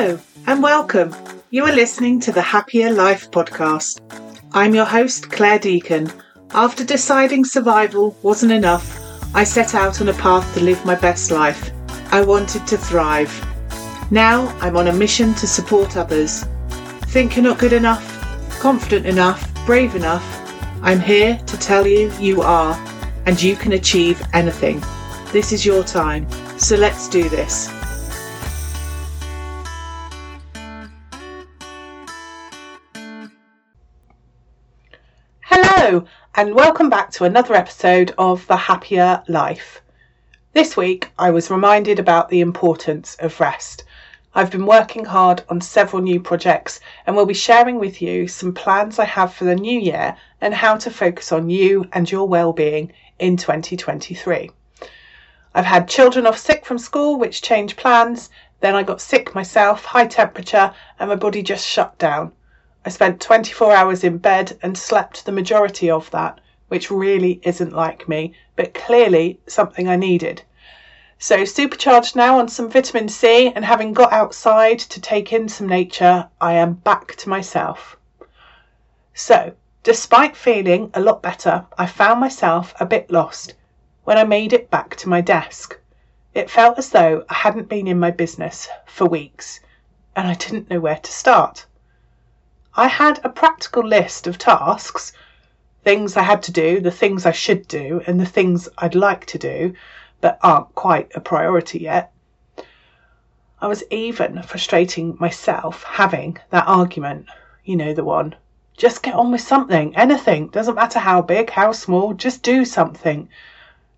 Hello and welcome. You are listening to the Happier Life podcast. I'm your host, Claire Deacon. After deciding survival wasn't enough, I set out on a path to live my best life. I wanted to thrive. Now I'm on a mission to support others. Think you're not good enough, confident enough, brave enough? I'm here to tell you you are, and you can achieve anything. This is your time, so let's do this. Hello, and welcome back to another episode of The Happier Life. This week, I was reminded about the importance of rest. I've been working hard on several new projects and will be sharing with you some plans I have for the new year and how to focus on you and your well-being in 2023. I've had children off sick from school, which changed plans. Then I got sick myself, high temperature, and my body just shut down. I spent 24 hours in bed and slept the majority of that, which really isn't like me, but clearly something I needed. So, supercharged now on some vitamin C and having got outside to take in some nature, I am back to myself. So, despite feeling a lot better, I found myself a bit lost when I made it back to my desk. It felt as though I hadn't been in my business for weeks and I didn't know where to start. I had a practical list of tasks, things I had to do, the things I should do, and the things I'd like to do, but aren't quite a priority yet. I was even frustrating myself having that argument, you know, the one. Just get on with something, anything, doesn't matter how big, how small, just do something.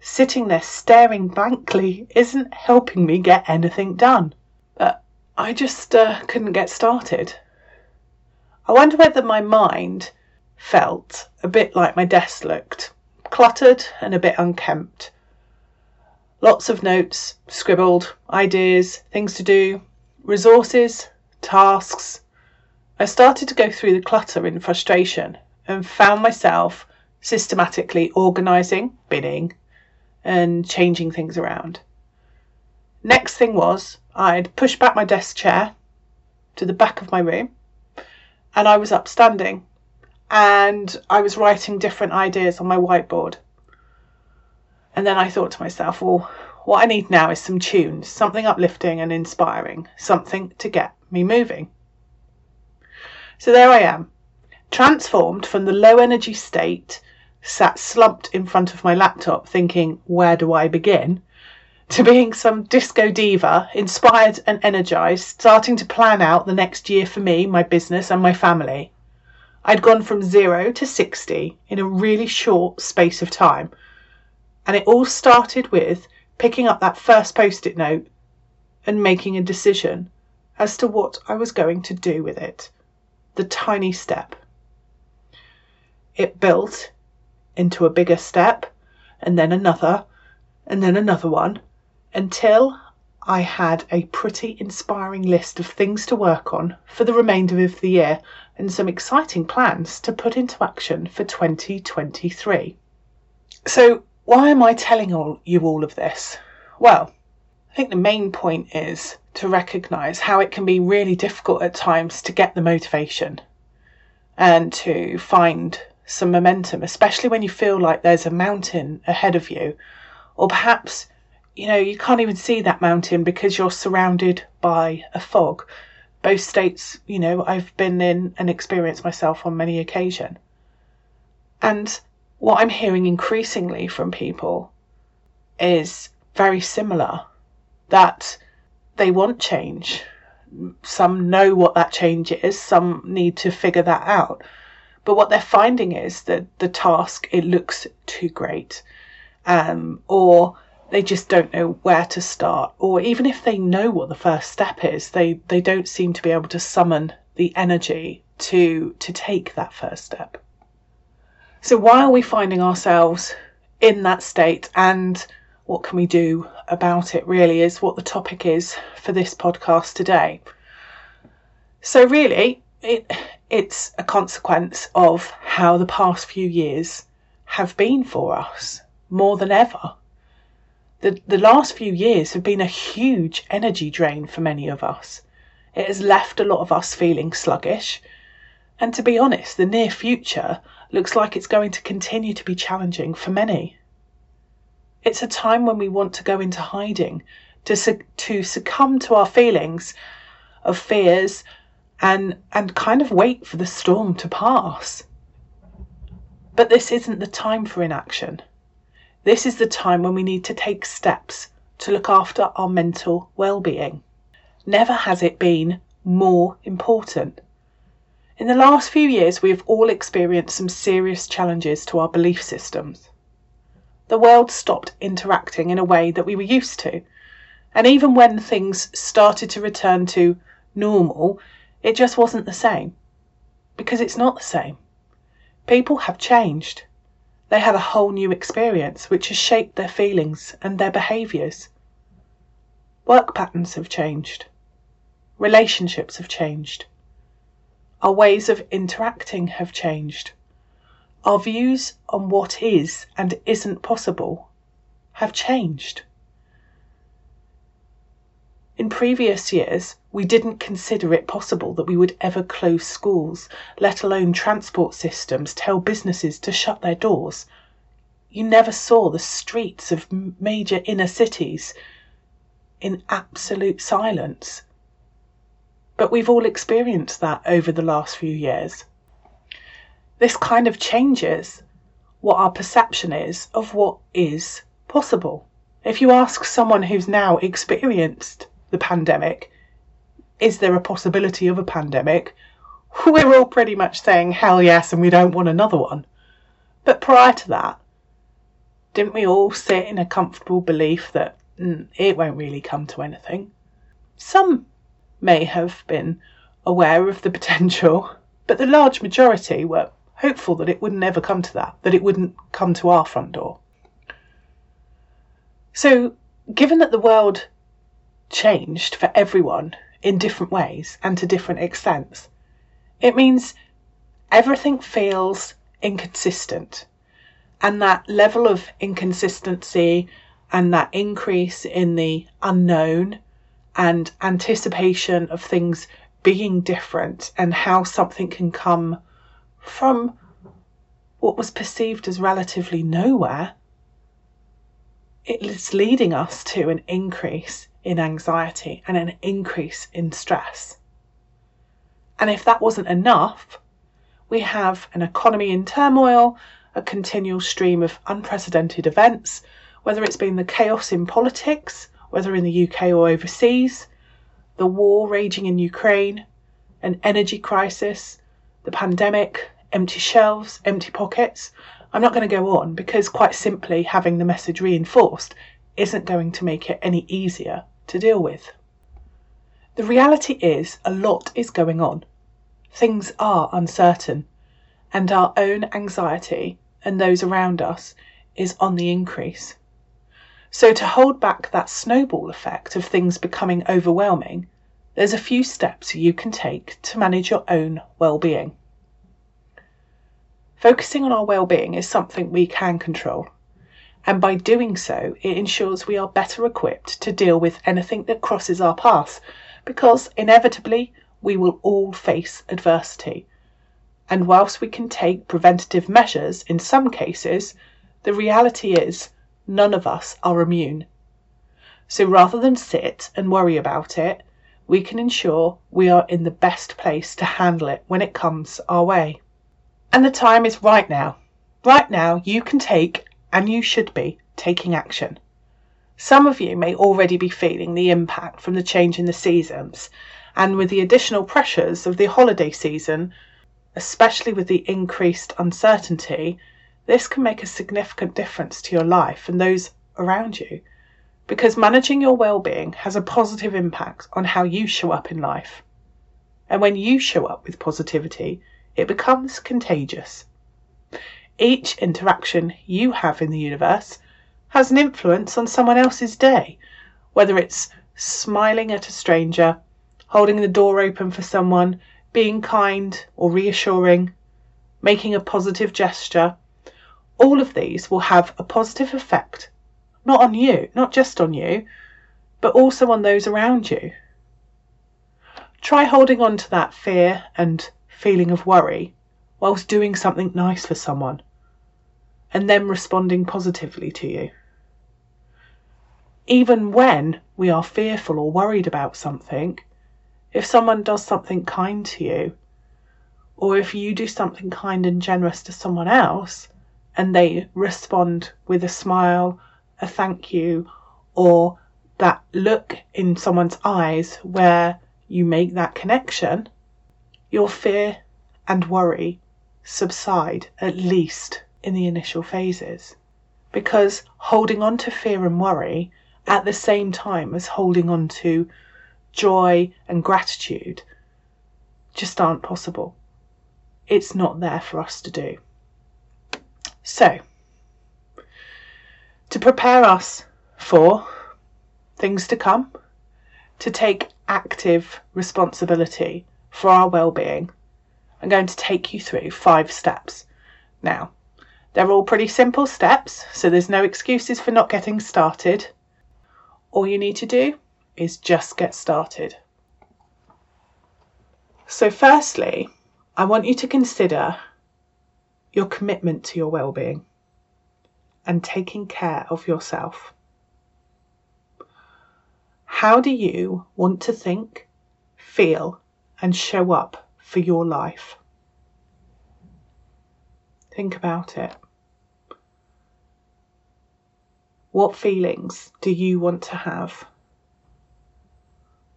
Sitting there staring blankly isn't helping me get anything done. But I just uh, couldn't get started. I wonder whether my mind felt a bit like my desk looked cluttered and a bit unkempt. Lots of notes, scribbled, ideas, things to do, resources, tasks. I started to go through the clutter in frustration and found myself systematically organising, binning, and changing things around. Next thing was I'd push back my desk chair to the back of my room and I was upstanding and I was writing different ideas on my whiteboard. And then I thought to myself, well, what I need now is some tunes, something uplifting and inspiring, something to get me moving. So there I am, transformed from the low energy state, sat slumped in front of my laptop thinking, where do I begin? To being some disco diva, inspired and energized, starting to plan out the next year for me, my business, and my family. I'd gone from zero to 60 in a really short space of time. And it all started with picking up that first post it note and making a decision as to what I was going to do with it. The tiny step. It built into a bigger step, and then another, and then another one until I had a pretty inspiring list of things to work on for the remainder of the year and some exciting plans to put into action for 2023. So, why am I telling all, you all of this? Well, I think the main point is to recognize how it can be really difficult at times to get the motivation and to find some momentum, especially when you feel like there's a mountain ahead of you, or perhaps you know, you can't even see that mountain because you're surrounded by a fog. Both states, you know, I've been in and experienced myself on many occasions. And what I'm hearing increasingly from people is very similar that they want change. Some know what that change is, some need to figure that out. But what they're finding is that the task, it looks too great. Um, or they just don't know where to start. Or even if they know what the first step is, they, they don't seem to be able to summon the energy to, to take that first step. So why are we finding ourselves in that state and what can we do about it really is what the topic is for this podcast today. So really it it's a consequence of how the past few years have been for us more than ever the, the last few years have been a huge energy drain for many of us. It has left a lot of us feeling sluggish. And to be honest, the near future looks like it's going to continue to be challenging for many. It's a time when we want to go into hiding, to, su- to succumb to our feelings of fears and, and kind of wait for the storm to pass. But this isn't the time for inaction. This is the time when we need to take steps to look after our mental well-being. Never has it been more important. In the last few years, we have all experienced some serious challenges to our belief systems. The world stopped interacting in a way that we were used to, and even when things started to return to normal, it just wasn't the same. Because it's not the same. People have changed. They have a whole new experience which has shaped their feelings and their behaviours. Work patterns have changed. Relationships have changed. Our ways of interacting have changed. Our views on what is and isn't possible have changed. In previous years, we didn't consider it possible that we would ever close schools, let alone transport systems tell businesses to shut their doors. You never saw the streets of major inner cities in absolute silence. But we've all experienced that over the last few years. This kind of changes what our perception is of what is possible. If you ask someone who's now experienced the pandemic, is there a possibility of a pandemic? We're all pretty much saying hell yes and we don't want another one. But prior to that, didn't we all sit in a comfortable belief that mm, it won't really come to anything? Some may have been aware of the potential, but the large majority were hopeful that it wouldn't ever come to that, that it wouldn't come to our front door. So, given that the world changed for everyone in different ways and to different extents. It means everything feels inconsistent. And that level of inconsistency and that increase in the unknown and anticipation of things being different and how something can come from what was perceived as relatively nowhere, it is leading us to an increase in anxiety and an increase in stress. And if that wasn't enough, we have an economy in turmoil, a continual stream of unprecedented events, whether it's been the chaos in politics, whether in the UK or overseas, the war raging in Ukraine, an energy crisis, the pandemic, empty shelves, empty pockets. I'm not going to go on because, quite simply, having the message reinforced isn't going to make it any easier to deal with. The reality is, a lot is going on. Things are uncertain, and our own anxiety and those around us is on the increase. So, to hold back that snowball effect of things becoming overwhelming, there's a few steps you can take to manage your own well-being. Focusing on our well-being is something we can control and by doing so, it ensures we are better equipped to deal with anything that crosses our path, because inevitably we will all face adversity. And whilst we can take preventative measures in some cases, the reality is none of us are immune. So rather than sit and worry about it, we can ensure we are in the best place to handle it when it comes our way. And the time is right now. Right now, you can take and you should be taking action. Some of you may already be feeling the impact from the change in the seasons, and with the additional pressures of the holiday season, especially with the increased uncertainty, this can make a significant difference to your life and those around you. Because managing your well-being has a positive impact on how you show up in life. And when you show up with positivity, it becomes contagious. Each interaction you have in the universe has an influence on someone else's day, whether it's smiling at a stranger, holding the door open for someone, being kind or reassuring, making a positive gesture. All of these will have a positive effect, not on you, not just on you, but also on those around you. Try holding on to that fear and feeling of worry whilst doing something nice for someone and them responding positively to you. Even when we are fearful or worried about something, if someone does something kind to you, or if you do something kind and generous to someone else and they respond with a smile, a thank you, or that look in someone's eyes where you make that connection, your fear and worry subside at least in the initial phases. Because holding on to fear and worry at the same time as holding on to joy and gratitude just aren't possible. It's not there for us to do. So, to prepare us for things to come, to take active responsibility for our well-being, I'm going to take you through five steps. Now, they're all pretty simple steps, so there's no excuses for not getting started. All you need to do is just get started. So, firstly, I want you to consider your commitment to your well-being and taking care of yourself. How do you want to think, feel, and show up for your life? Think about it. What feelings do you want to have?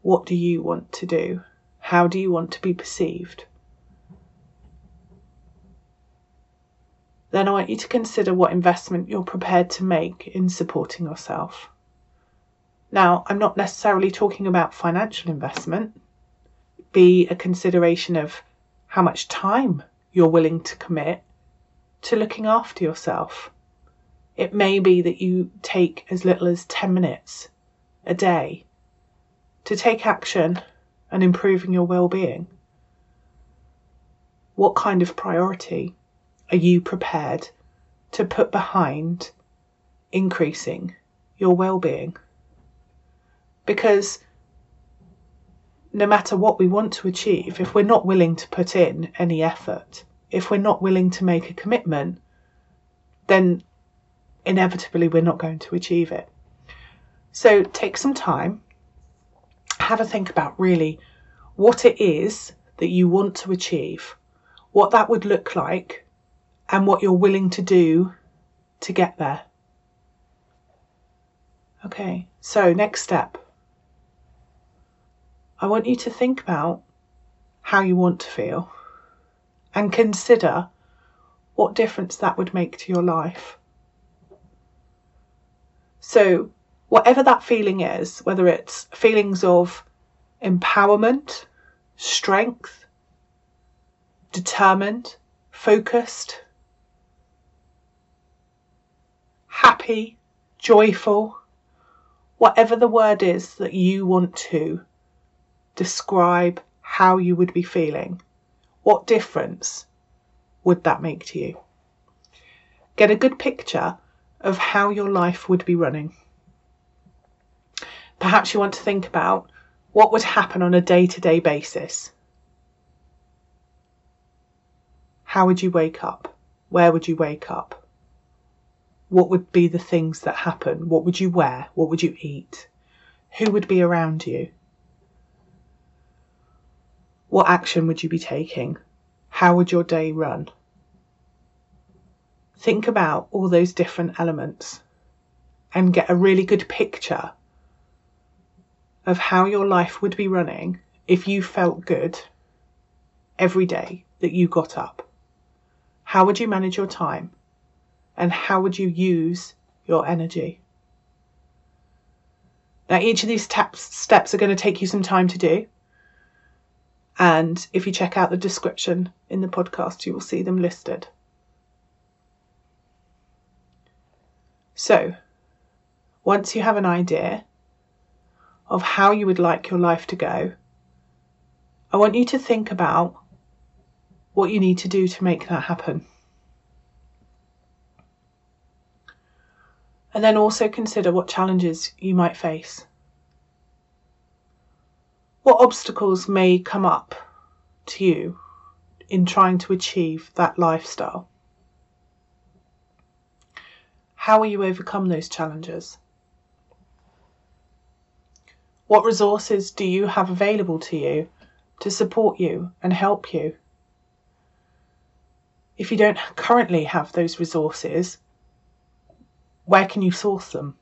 What do you want to do? How do you want to be perceived? Then I want you to consider what investment you're prepared to make in supporting yourself. Now, I'm not necessarily talking about financial investment. Be a consideration of how much time you're willing to commit to looking after yourself. It may be that you take as little as 10 minutes a day to take action and improving your well-being. What kind of priority are you prepared to put behind increasing your well-being? Because no matter what we want to achieve, if we're not willing to put in any effort, if we're not willing to make a commitment, then inevitably we're not going to achieve it. So take some time, have a think about really what it is that you want to achieve, what that would look like, and what you're willing to do to get there. Okay, so next step. I want you to think about how you want to feel and consider what difference that would make to your life. So, whatever that feeling is, whether it's feelings of empowerment, strength, determined, focused, happy, joyful, whatever the word is that you want to describe how you would be feeling. What difference would that make to you? Get a good picture of how your life would be running. Perhaps you want to think about what would happen on a day to day basis. How would you wake up? Where would you wake up? What would be the things that happen? What would you wear? What would you eat? Who would be around you? What action would you be taking? How would your day run? Think about all those different elements and get a really good picture of how your life would be running if you felt good every day that you got up. How would you manage your time? And how would you use your energy? Now, each of these steps are going to take you some time to do. And if you check out the description in the podcast, you will see them listed. So, once you have an idea of how you would like your life to go, I want you to think about what you need to do to make that happen. And then also consider what challenges you might face. What obstacles may come up to you in trying to achieve that lifestyle? How will you overcome those challenges? What resources do you have available to you to support you and help you? If you don't currently have those resources, where can you source them?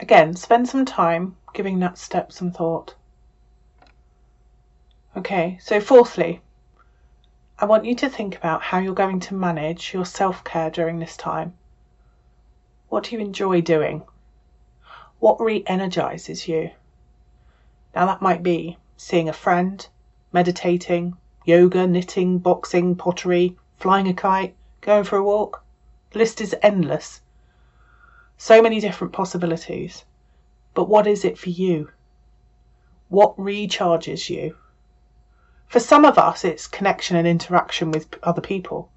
Again, spend some time giving that step some thought. Okay, so fourthly, I want you to think about how you're going to manage your self care during this time. What do you enjoy doing? What re energizes you? Now, that might be seeing a friend, meditating, yoga, knitting, boxing, pottery, flying a kite, going for a walk. The list is endless. So many different possibilities. But what is it for you? What recharges you? For some of us, it's connection and interaction with other people.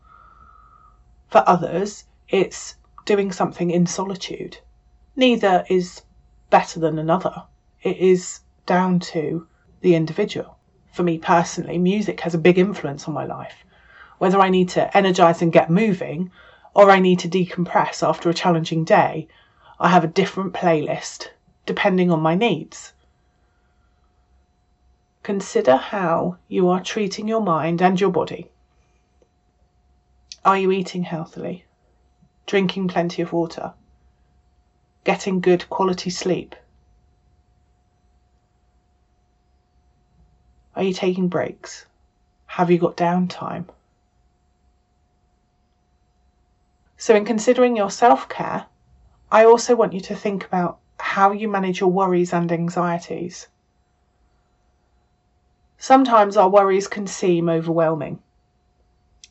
For others, it's doing something in solitude. Neither is better than another. It is down to the individual. For me personally, music has a big influence on my life. Whether I need to energize and get moving, or I need to decompress after a challenging day, I have a different playlist depending on my needs. Consider how you are treating your mind and your body. Are you eating healthily? Drinking plenty of water? Getting good quality sleep? Are you taking breaks? Have you got downtime? So, in considering your self care, I also want you to think about how you manage your worries and anxieties. Sometimes our worries can seem overwhelming.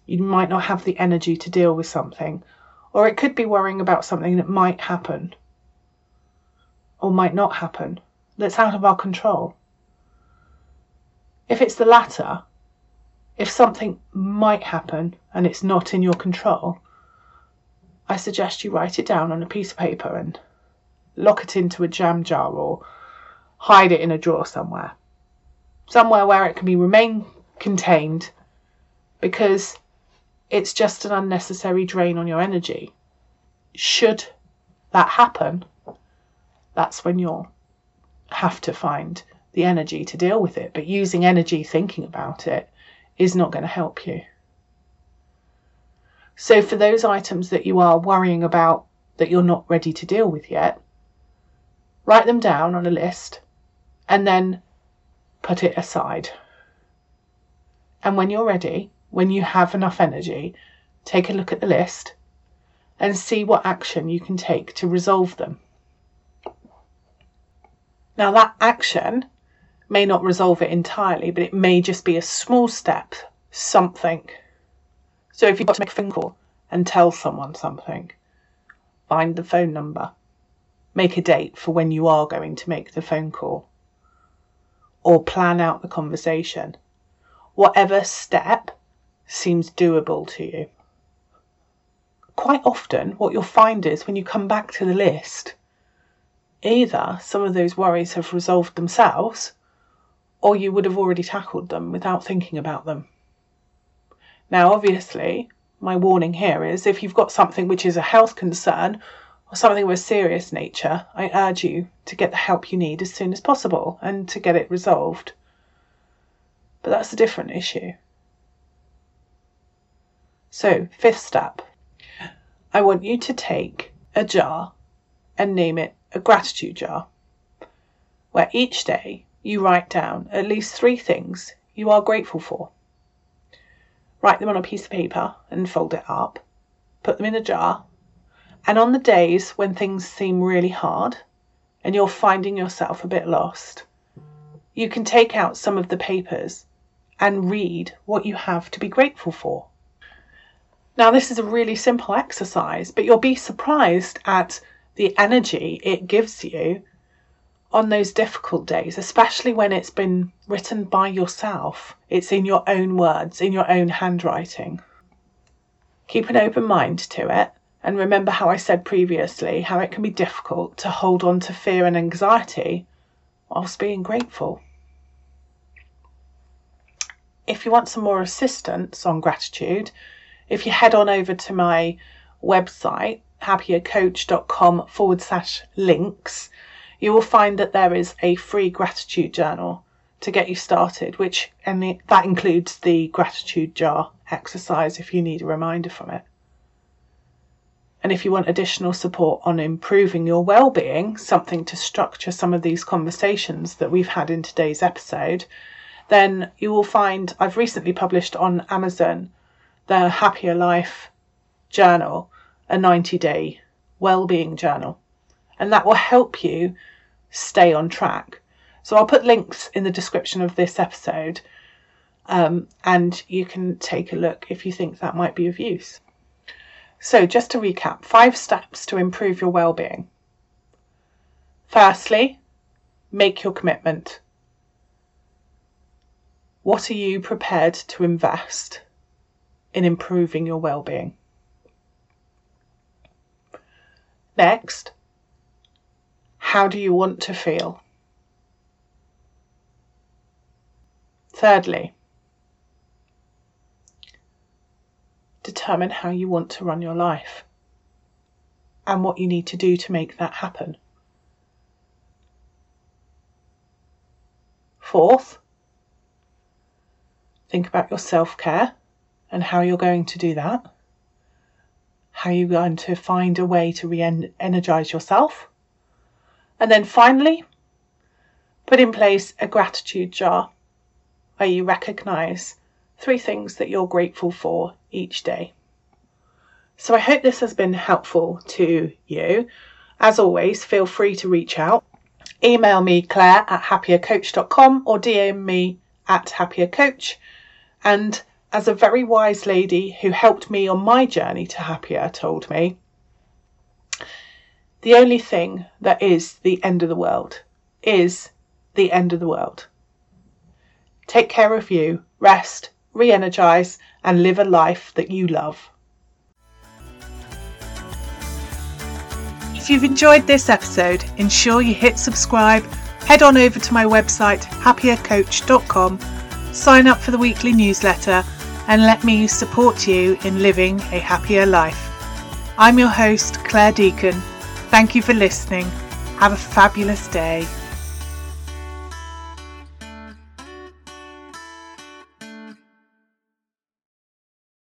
You might not have the energy to deal with something, or it could be worrying about something that might happen or might not happen that's out of our control. If it's the latter, if something might happen and it's not in your control, I suggest you write it down on a piece of paper and lock it into a jam jar or hide it in a drawer somewhere somewhere where it can be remain contained because it's just an unnecessary drain on your energy. Should that happen, that's when you'll have to find the energy to deal with it. But using energy thinking about it is not going to help you. So, for those items that you are worrying about that you're not ready to deal with yet, write them down on a list and then put it aside. And when you're ready, when you have enough energy, take a look at the list and see what action you can take to resolve them. Now, that action may not resolve it entirely, but it may just be a small step, something. So, if you've got to make a phone call and tell someone something, find the phone number, make a date for when you are going to make the phone call or plan out the conversation. Whatever step seems doable to you. Quite often, what you'll find is when you come back to the list, either some of those worries have resolved themselves, or you would have already tackled them without thinking about them. Now, obviously, my warning here is if you've got something which is a health concern or something of a serious nature, I urge you to get the help you need as soon as possible and to get it resolved. But that's a different issue. So, fifth step I want you to take a jar and name it a gratitude jar, where each day you write down at least three things you are grateful for. Write them on a piece of paper and fold it up. Put them in a jar and on the days when things seem really hard and you're finding yourself a bit lost, you can take out some of the papers and read what you have to be grateful for. Now, this is a really simple exercise, but you'll be surprised at the energy it gives you on those difficult days, especially when it's been written by yourself. It's in your own words, in your own handwriting. Keep an open mind to it and remember how I said previously how it can be difficult to hold on to fear and anxiety whilst being grateful. If you want some more assistance on gratitude, if you head on over to my website, happiercoach.com forward slash links, you will find that there is a free gratitude journal to get you started, which and that includes the gratitude jar exercise if you need a reminder from it. And if you want additional support on improving your well-being, something to structure some of these conversations that we've had in today's episode, then you will find I've recently published on Amazon the Happier Life journal, a 90-day well-being journal. And that will help you stay on track. So I'll put links in the description of this episode um, and you can take a look if you think that might be of use. So, just to recap five steps to improve your well-being. Firstly, make your commitment. What are you prepared to invest in improving your well-being? Next, how do you want to feel? Thirdly, determine how you want to run your life and what you need to do to make that happen. Fourth, think about your self care and how you're going to do that. How you're going to find a way to re energize yourself. And then finally, put in place a gratitude jar where you recognize three things that you're grateful for each day. So I hope this has been helpful to you. As always, feel free to reach out. Email me claire at happiercoach.com or DM me at happiercoach. And as a very wise lady who helped me on my journey to happier told me, the only thing that is the end of the world is the end of the world. Take care of you, rest, re energize, and live a life that you love. If you've enjoyed this episode, ensure you hit subscribe, head on over to my website happiercoach.com, sign up for the weekly newsletter, and let me support you in living a happier life. I'm your host, Claire Deacon. Thank you for listening. Have a fabulous day.